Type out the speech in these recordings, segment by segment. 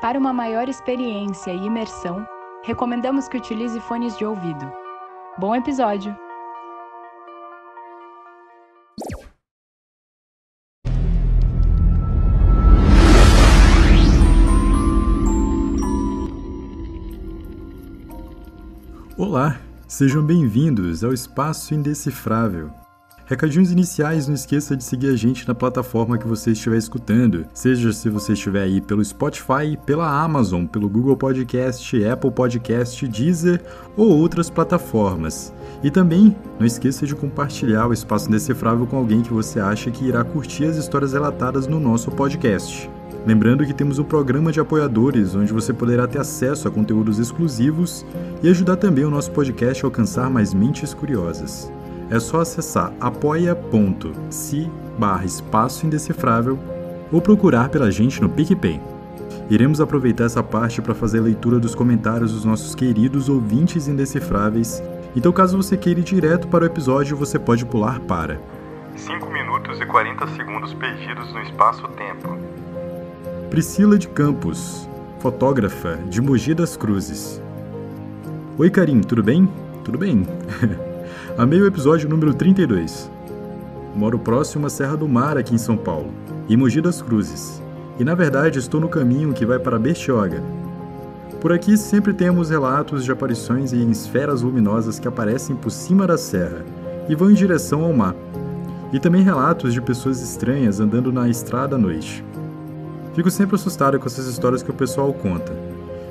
Para uma maior experiência e imersão, recomendamos que utilize fones de ouvido. Bom episódio! Olá, sejam bem-vindos ao Espaço Indecifrável. Recadinhos iniciais, não esqueça de seguir a gente na plataforma que você estiver escutando, seja se você estiver aí pelo Spotify, pela Amazon, pelo Google Podcast, Apple Podcast, Deezer ou outras plataformas. E também não esqueça de compartilhar o Espaço Indecifrável com alguém que você acha que irá curtir as histórias relatadas no nosso podcast. Lembrando que temos um programa de apoiadores onde você poderá ter acesso a conteúdos exclusivos e ajudar também o nosso podcast a alcançar mais mentes curiosas. É só acessar apoia.se barra espaço indecifrável ou procurar pela gente no PicPay. Iremos aproveitar essa parte para fazer a leitura dos comentários dos nossos queridos ouvintes indecifráveis, então caso você queira ir direto para o episódio, você pode pular para 5 minutos e 40 segundos perdidos no espaço-tempo. Priscila de Campos, fotógrafa de Mogi das Cruzes. Oi, Karim, tudo bem? Tudo bem. Amei o episódio número 32. Moro próximo à Serra do Mar, aqui em São Paulo, e Mogi das Cruzes. E na verdade estou no caminho que vai para Bertioga. Por aqui sempre temos relatos de aparições em esferas luminosas que aparecem por cima da serra e vão em direção ao mar. E também relatos de pessoas estranhas andando na estrada à noite. Fico sempre assustado com essas histórias que o pessoal conta.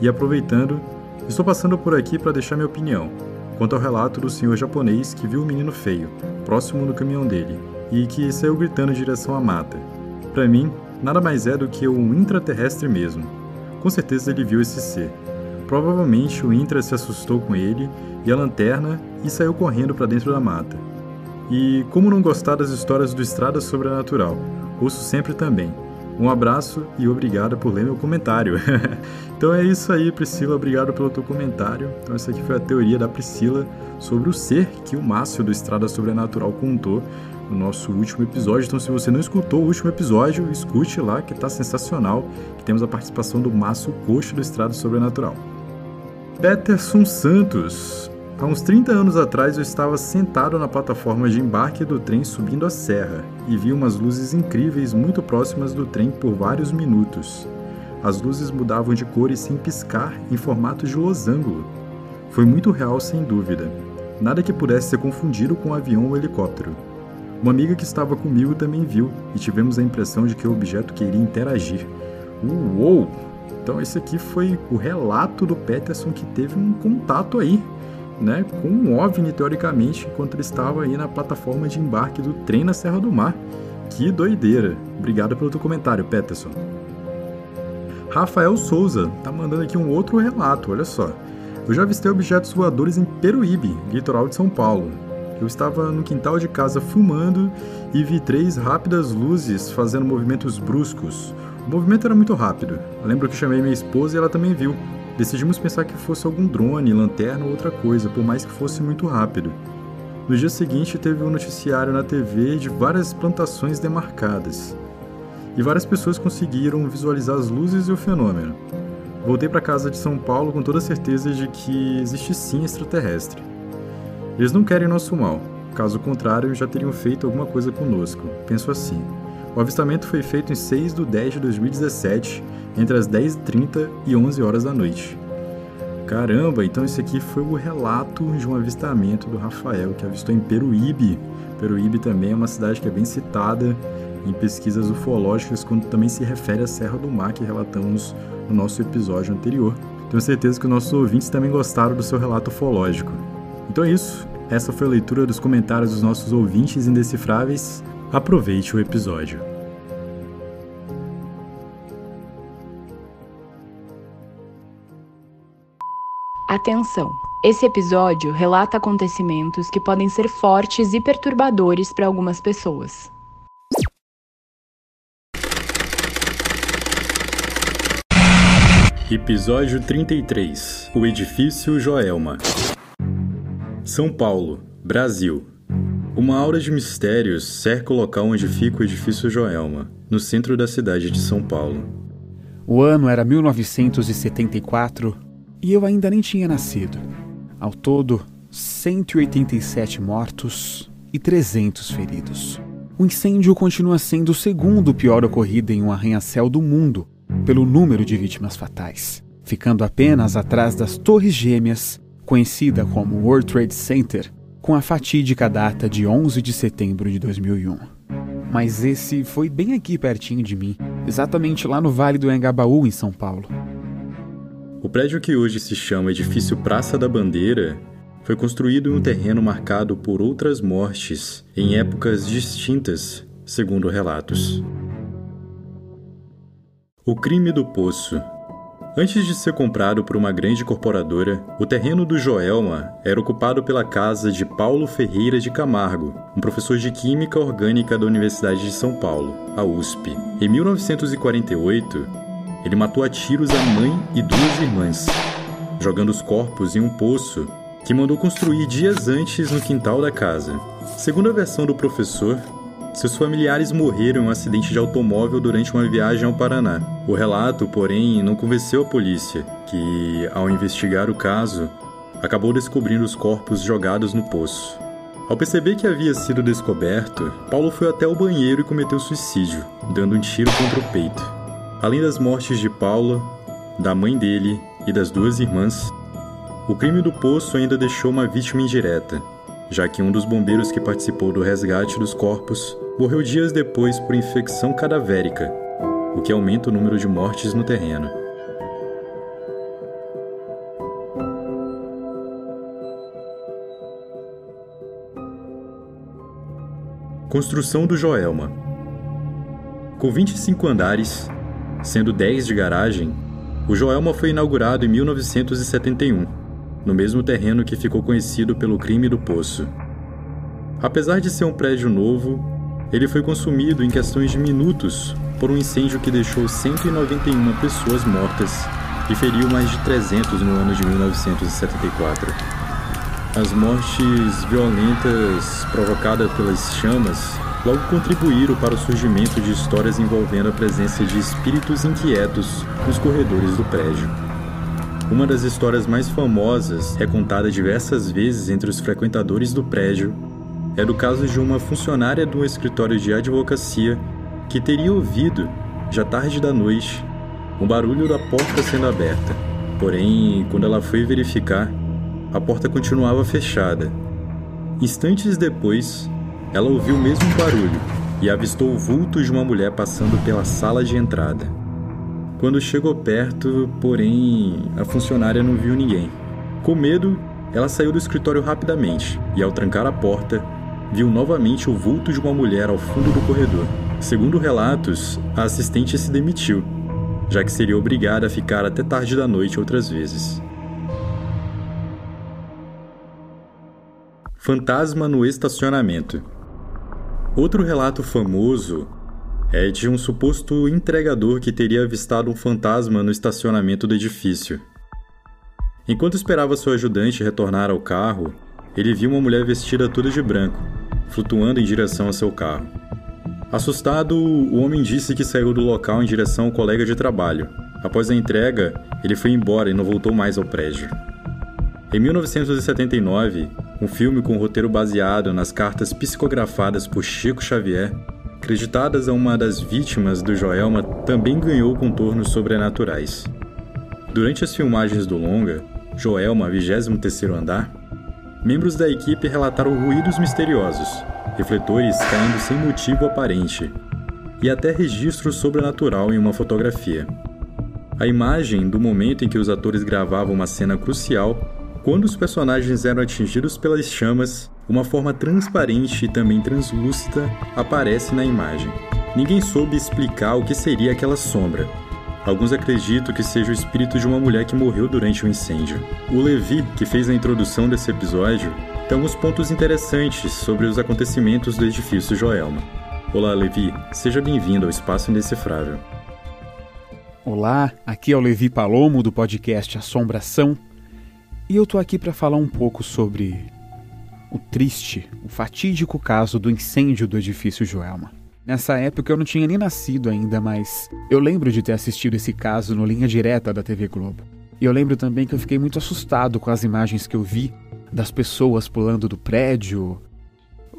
E aproveitando, estou passando por aqui para deixar minha opinião quanto ao relato do senhor japonês que viu um menino feio, próximo do caminhão dele, e que saiu gritando em direção à mata. Para mim, nada mais é do que um intraterrestre mesmo. Com certeza ele viu esse ser. Provavelmente o intra se assustou com ele e a lanterna e saiu correndo para dentro da mata. E como não gostar das histórias do Estrada Sobrenatural? Ouço sempre também. Um abraço e obrigado por ler meu comentário. então é isso aí, Priscila. Obrigado pelo teu comentário. Então, essa aqui foi a teoria da Priscila sobre o ser que o Márcio do Estrada Sobrenatural contou no nosso último episódio. Então, se você não escutou o último episódio, escute lá que tá sensacional. Que temos a participação do Márcio Coxo do Estrada Sobrenatural. Peterson Santos. Há uns 30 anos atrás eu estava sentado na plataforma de embarque do trem subindo a serra e vi umas luzes incríveis muito próximas do trem por vários minutos. As luzes mudavam de cores sem piscar em formato de losango. Foi muito real sem dúvida. Nada que pudesse ser confundido com um avião ou helicóptero. Uma amiga que estava comigo também viu e tivemos a impressão de que o objeto queria interagir. Uou! Então esse aqui foi o relato do Peterson que teve um contato aí né, com um OVNI, teoricamente, enquanto ele estava aí na plataforma de embarque do trem na Serra do Mar. Que doideira! Obrigado pelo teu comentário, Peterson. Rafael Souza tá mandando aqui um outro relato, olha só. Eu já avistei objetos voadores em Peruíbe, litoral de São Paulo. Eu estava no quintal de casa fumando e vi três rápidas luzes fazendo movimentos bruscos. O movimento era muito rápido. Eu lembro que chamei minha esposa e ela também viu. Decidimos pensar que fosse algum drone, lanterna ou outra coisa, por mais que fosse muito rápido. No dia seguinte, teve um noticiário na TV de várias plantações demarcadas. E várias pessoas conseguiram visualizar as luzes e o fenômeno. Voltei para casa de São Paulo com toda a certeza de que existe sim extraterrestre. Eles não querem nosso mal, caso contrário, já teriam feito alguma coisa conosco. Penso assim. O avistamento foi feito em 6 de 10 de 2017, entre as 10h30 e 11 horas da noite. Caramba, então esse aqui foi o relato de um avistamento do Rafael, que avistou em Peruíbe. Peruíbe também é uma cidade que é bem citada em pesquisas ufológicas quando também se refere à Serra do Mar que relatamos no nosso episódio anterior. Tenho certeza que os nossos ouvintes também gostaram do seu relato ufológico. Então é isso. Essa foi a leitura dos comentários dos nossos ouvintes indecifráveis. Aproveite o episódio. Atenção! Esse episódio relata acontecimentos que podem ser fortes e perturbadores para algumas pessoas. Episódio 33 O Edifício Joelma São Paulo, Brasil uma aura de mistérios cerca o local onde fica o edifício Joelma, no centro da cidade de São Paulo. O ano era 1974 e eu ainda nem tinha nascido. Ao todo, 187 mortos e 300 feridos. O incêndio continua sendo o segundo pior ocorrido em um arranha-céu do mundo pelo número de vítimas fatais, ficando apenas atrás das Torres Gêmeas, conhecida como World Trade Center, com a fatídica data de 11 de setembro de 2001. Mas esse foi bem aqui pertinho de mim, exatamente lá no Vale do Engabaú, em São Paulo. O prédio que hoje se chama Edifício Praça da Bandeira foi construído em um terreno marcado por outras mortes em épocas distintas, segundo relatos. O crime do poço. Antes de ser comprado por uma grande corporadora, o terreno do Joelma era ocupado pela casa de Paulo Ferreira de Camargo, um professor de Química Orgânica da Universidade de São Paulo, a USP. Em 1948, ele matou a tiros a mãe e duas irmãs, jogando os corpos em um poço que mandou construir dias antes no quintal da casa. Segundo a versão do professor, seus familiares morreram em um acidente de automóvel durante uma viagem ao Paraná. O relato, porém, não convenceu a polícia, que, ao investigar o caso, acabou descobrindo os corpos jogados no poço. Ao perceber que havia sido descoberto, Paulo foi até o banheiro e cometeu suicídio, dando um tiro contra o peito. Além das mortes de Paula, da mãe dele e das duas irmãs, o crime do poço ainda deixou uma vítima indireta, já que um dos bombeiros que participou do resgate dos corpos morreu dias depois por infecção cadavérica, o que aumenta o número de mortes no terreno. Construção do Joelma Com 25 andares, sendo 10 de garagem, o Joelma foi inaugurado em 1971 no mesmo terreno que ficou conhecido pelo crime do poço. Apesar de ser um prédio novo, ele foi consumido em questões de minutos por um incêndio que deixou 191 pessoas mortas e feriu mais de 300 no ano de 1974. As mortes violentas provocadas pelas chamas logo contribuíram para o surgimento de histórias envolvendo a presença de espíritos inquietos nos corredores do prédio. Uma das histórias mais famosas, recontada diversas vezes entre os frequentadores do prédio, é do caso de uma funcionária de um escritório de advocacia que teria ouvido, já tarde da noite, um barulho da porta sendo aberta. Porém, quando ela foi verificar, a porta continuava fechada. Instantes depois, ela ouviu o mesmo barulho e avistou o vulto de uma mulher passando pela sala de entrada. Quando chegou perto, porém, a funcionária não viu ninguém. Com medo, ela saiu do escritório rapidamente e, ao trancar a porta, viu novamente o vulto de uma mulher ao fundo do corredor. Segundo relatos, a assistente se demitiu, já que seria obrigada a ficar até tarde da noite outras vezes. Fantasma no estacionamento. Outro relato famoso é de um suposto entregador que teria avistado um fantasma no estacionamento do edifício. Enquanto esperava seu ajudante retornar ao carro, ele viu uma mulher vestida toda de branco, flutuando em direção a seu carro. Assustado, o homem disse que saiu do local em direção ao colega de trabalho. Após a entrega, ele foi embora e não voltou mais ao prédio. Em 1979, um filme com roteiro baseado nas cartas psicografadas por Chico Xavier acreditadas a uma das vítimas do Joelma, também ganhou contornos sobrenaturais. Durante as filmagens do longa, Joelma, 23º andar, membros da equipe relataram ruídos misteriosos, refletores caindo sem motivo aparente, e até registro sobrenatural em uma fotografia. A imagem do momento em que os atores gravavam uma cena crucial quando os personagens eram atingidos pelas chamas, uma forma transparente e também translúcida aparece na imagem. Ninguém soube explicar o que seria aquela sombra. Alguns acreditam que seja o espírito de uma mulher que morreu durante o um incêndio. O Levi, que fez a introdução desse episódio, tem alguns pontos interessantes sobre os acontecimentos do edifício Joelma. Olá, Levi. Seja bem-vindo ao Espaço Indecifrável. Olá, aqui é o Levi Palomo do podcast Assombração e eu tô aqui para falar um pouco sobre o triste, o fatídico caso do incêndio do edifício Joelma. Nessa época eu não tinha nem nascido ainda, mas eu lembro de ter assistido esse caso no linha direta da TV Globo. E eu lembro também que eu fiquei muito assustado com as imagens que eu vi das pessoas pulando do prédio,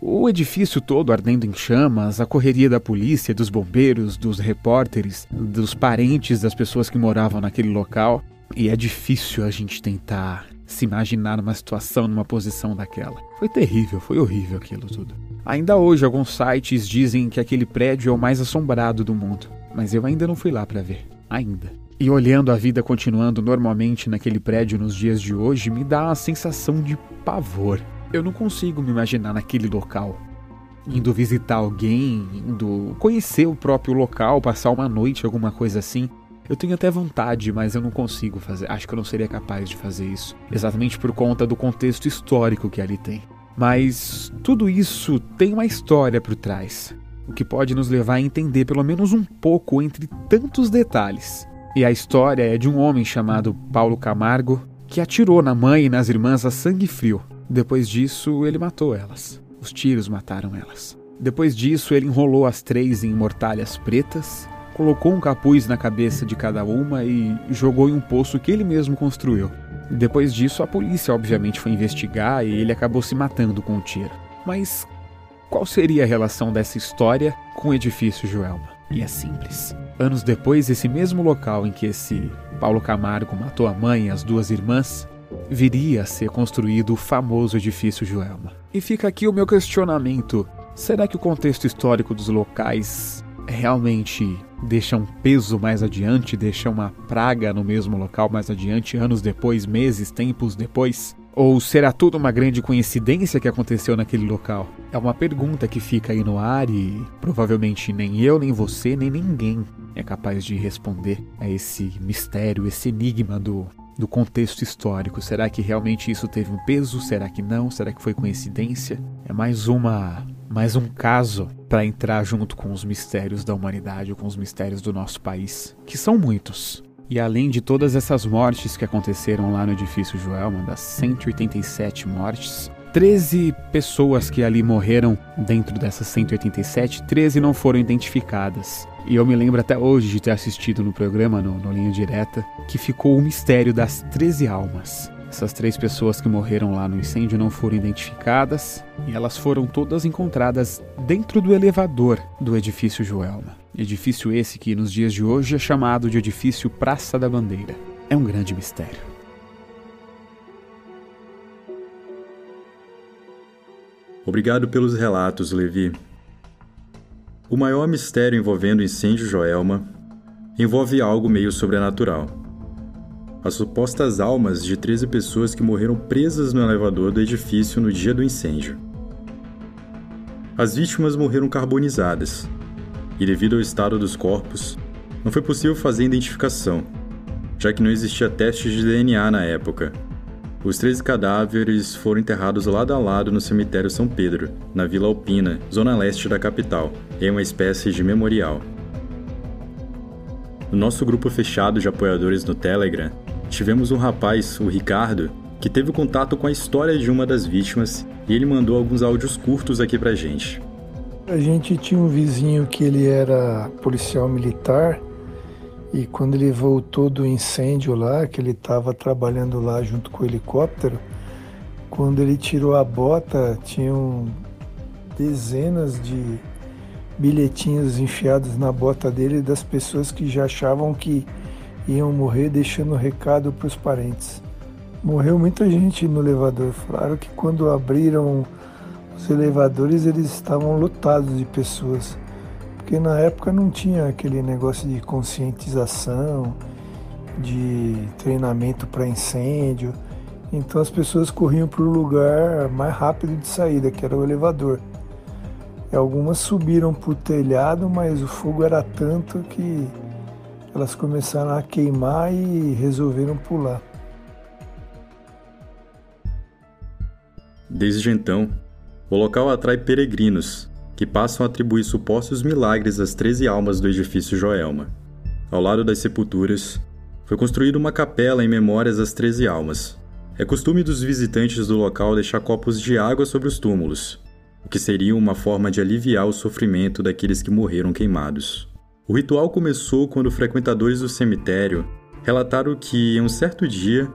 o edifício todo ardendo em chamas, a correria da polícia, dos bombeiros, dos repórteres, dos parentes das pessoas que moravam naquele local. E é difícil a gente tentar se imaginar numa situação, numa posição daquela. Foi terrível, foi horrível aquilo tudo. Ainda hoje, alguns sites dizem que aquele prédio é o mais assombrado do mundo, mas eu ainda não fui lá para ver. Ainda. E olhando a vida continuando normalmente naquele prédio nos dias de hoje, me dá uma sensação de pavor. Eu não consigo me imaginar naquele local. Indo visitar alguém, indo conhecer o próprio local, passar uma noite, alguma coisa assim. Eu tenho até vontade, mas eu não consigo fazer. Acho que eu não seria capaz de fazer isso. Exatamente por conta do contexto histórico que ali tem. Mas tudo isso tem uma história por trás, o que pode nos levar a entender pelo menos um pouco entre tantos detalhes. E a história é de um homem chamado Paulo Camargo que atirou na mãe e nas irmãs a sangue frio. Depois disso, ele matou elas. Os tiros mataram elas. Depois disso, ele enrolou as três em mortalhas pretas colocou um capuz na cabeça de cada uma e jogou em um poço que ele mesmo construiu. Depois disso, a polícia obviamente foi investigar e ele acabou se matando com o tiro. Mas qual seria a relação dessa história com o edifício Joelma? E é simples. Anos depois, esse mesmo local em que esse Paulo Camargo matou a mãe e as duas irmãs, viria a ser construído o famoso edifício Joelma. E fica aqui o meu questionamento: será que o contexto histórico dos locais realmente deixa um peso mais adiante, deixa uma praga no mesmo local mais adiante, anos depois, meses, tempos depois? Ou será tudo uma grande coincidência que aconteceu naquele local? É uma pergunta que fica aí no ar e provavelmente nem eu, nem você, nem ninguém é capaz de responder a esse mistério, esse enigma do, do contexto histórico. Será que realmente isso teve um peso? Será que não? Será que foi coincidência? É mais uma mais um caso para entrar junto com os mistérios da humanidade, com os mistérios do nosso país, que são muitos. E além de todas essas mortes que aconteceram lá no edifício Joelma, das 187 mortes, 13 pessoas que ali morreram dentro dessas 187, 13 não foram identificadas. E eu me lembro até hoje de ter assistido no programa, no, no Linha Direta, que ficou o mistério das 13 almas. Essas três pessoas que morreram lá no incêndio não foram identificadas e elas foram todas encontradas dentro do elevador do edifício Joelma. Edifício esse que nos dias de hoje é chamado de edifício Praça da Bandeira. É um grande mistério. Obrigado pelos relatos, Levi. O maior mistério envolvendo o incêndio Joelma envolve algo meio sobrenatural as supostas almas de 13 pessoas que morreram presas no elevador do edifício no dia do incêndio. As vítimas morreram carbonizadas, e devido ao estado dos corpos, não foi possível fazer identificação, já que não existia testes de DNA na época. Os 13 cadáveres foram enterrados lado a lado no cemitério São Pedro, na Vila Alpina, zona leste da capital, em uma espécie de memorial. No nosso grupo fechado de apoiadores no Telegram, tivemos um rapaz, o Ricardo, que teve contato com a história de uma das vítimas e ele mandou alguns áudios curtos aqui pra gente. A gente tinha um vizinho que ele era policial militar e quando ele voltou do incêndio lá, que ele estava trabalhando lá junto com o helicóptero, quando ele tirou a bota, tinham dezenas de bilhetinhos enfiados na bota dele das pessoas que já achavam que iam morrer deixando recado para os parentes. Morreu muita gente no elevador. Falaram que quando abriram os elevadores eles estavam lotados de pessoas. Porque na época não tinha aquele negócio de conscientização, de treinamento para incêndio. Então as pessoas corriam para o lugar mais rápido de saída, que era o elevador. E algumas subiram para o telhado, mas o fogo era tanto que elas começaram a queimar e resolveram pular. Desde então, o local atrai peregrinos, que passam a atribuir supostos milagres às 13 almas do edifício Joelma. Ao lado das sepulturas, foi construída uma capela em memórias às 13 almas. É costume dos visitantes do local deixar copos de água sobre os túmulos. o que seria uma forma de aliviar o sofrimento daqueles que morreram queimados. O ritual começou quando frequentadores do cemitério relataram que, em um certo dia,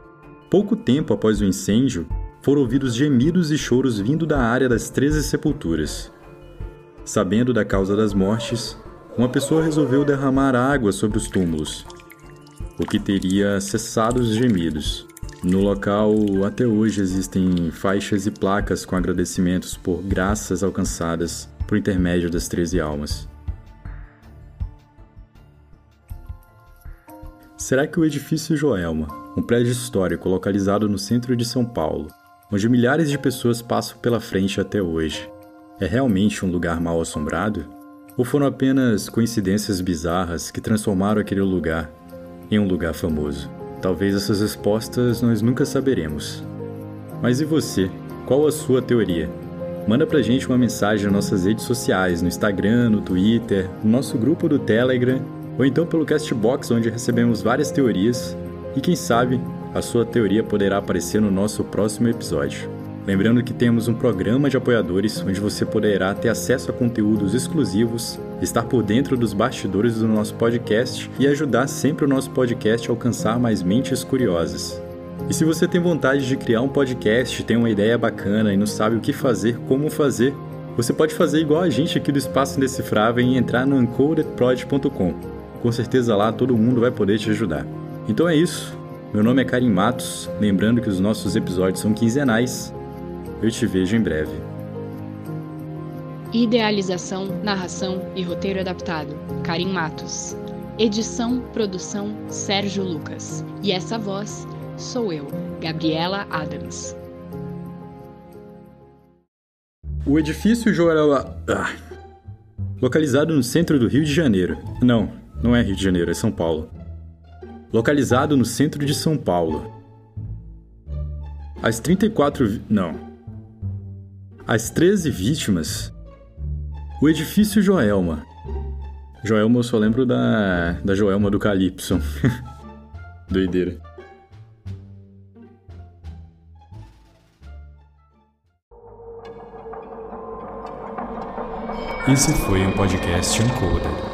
pouco tempo após o incêndio, foram ouvidos gemidos e choros vindo da área das treze sepulturas. Sabendo da causa das mortes, uma pessoa resolveu derramar água sobre os túmulos, o que teria cessado os gemidos. No local, até hoje existem faixas e placas com agradecimentos por graças alcançadas por intermédio das 13 almas. Será que o edifício Joelma, um prédio histórico localizado no centro de São Paulo, onde milhares de pessoas passam pela frente até hoje, é realmente um lugar mal assombrado? Ou foram apenas coincidências bizarras que transformaram aquele lugar em um lugar famoso? Talvez essas respostas nós nunca saberemos. Mas e você? Qual a sua teoria? Manda pra gente uma mensagem nas nossas redes sociais, no Instagram, no Twitter, no nosso grupo do Telegram, ou então pelo Castbox, onde recebemos várias teorias, e quem sabe a sua teoria poderá aparecer no nosso próximo episódio. Lembrando que temos um programa de apoiadores onde você poderá ter acesso a conteúdos exclusivos, estar por dentro dos bastidores do nosso podcast e ajudar sempre o nosso podcast a alcançar mais mentes curiosas. E se você tem vontade de criar um podcast, tem uma ideia bacana e não sabe o que fazer, como fazer, você pode fazer igual a gente aqui do Espaço Indecifrável e entrar no encodedprod.com. Com certeza lá todo mundo vai poder te ajudar. Então é isso. Meu nome é Karim Matos, lembrando que os nossos episódios são quinzenais eu te vejo em breve. Idealização, narração e roteiro adaptado: Karim Matos. Edição, produção: Sérgio Lucas. E essa voz sou eu, Gabriela Adams. O edifício Joel. Ah. Localizado no centro do Rio de Janeiro. Não, não é Rio de Janeiro, é São Paulo. Localizado no centro de São Paulo. As 34. Não, as 13 vítimas. O edifício Joelma. Joelma eu só lembro da, da Joelma do Calypso. Doideira. Esse foi um podcast Encoder.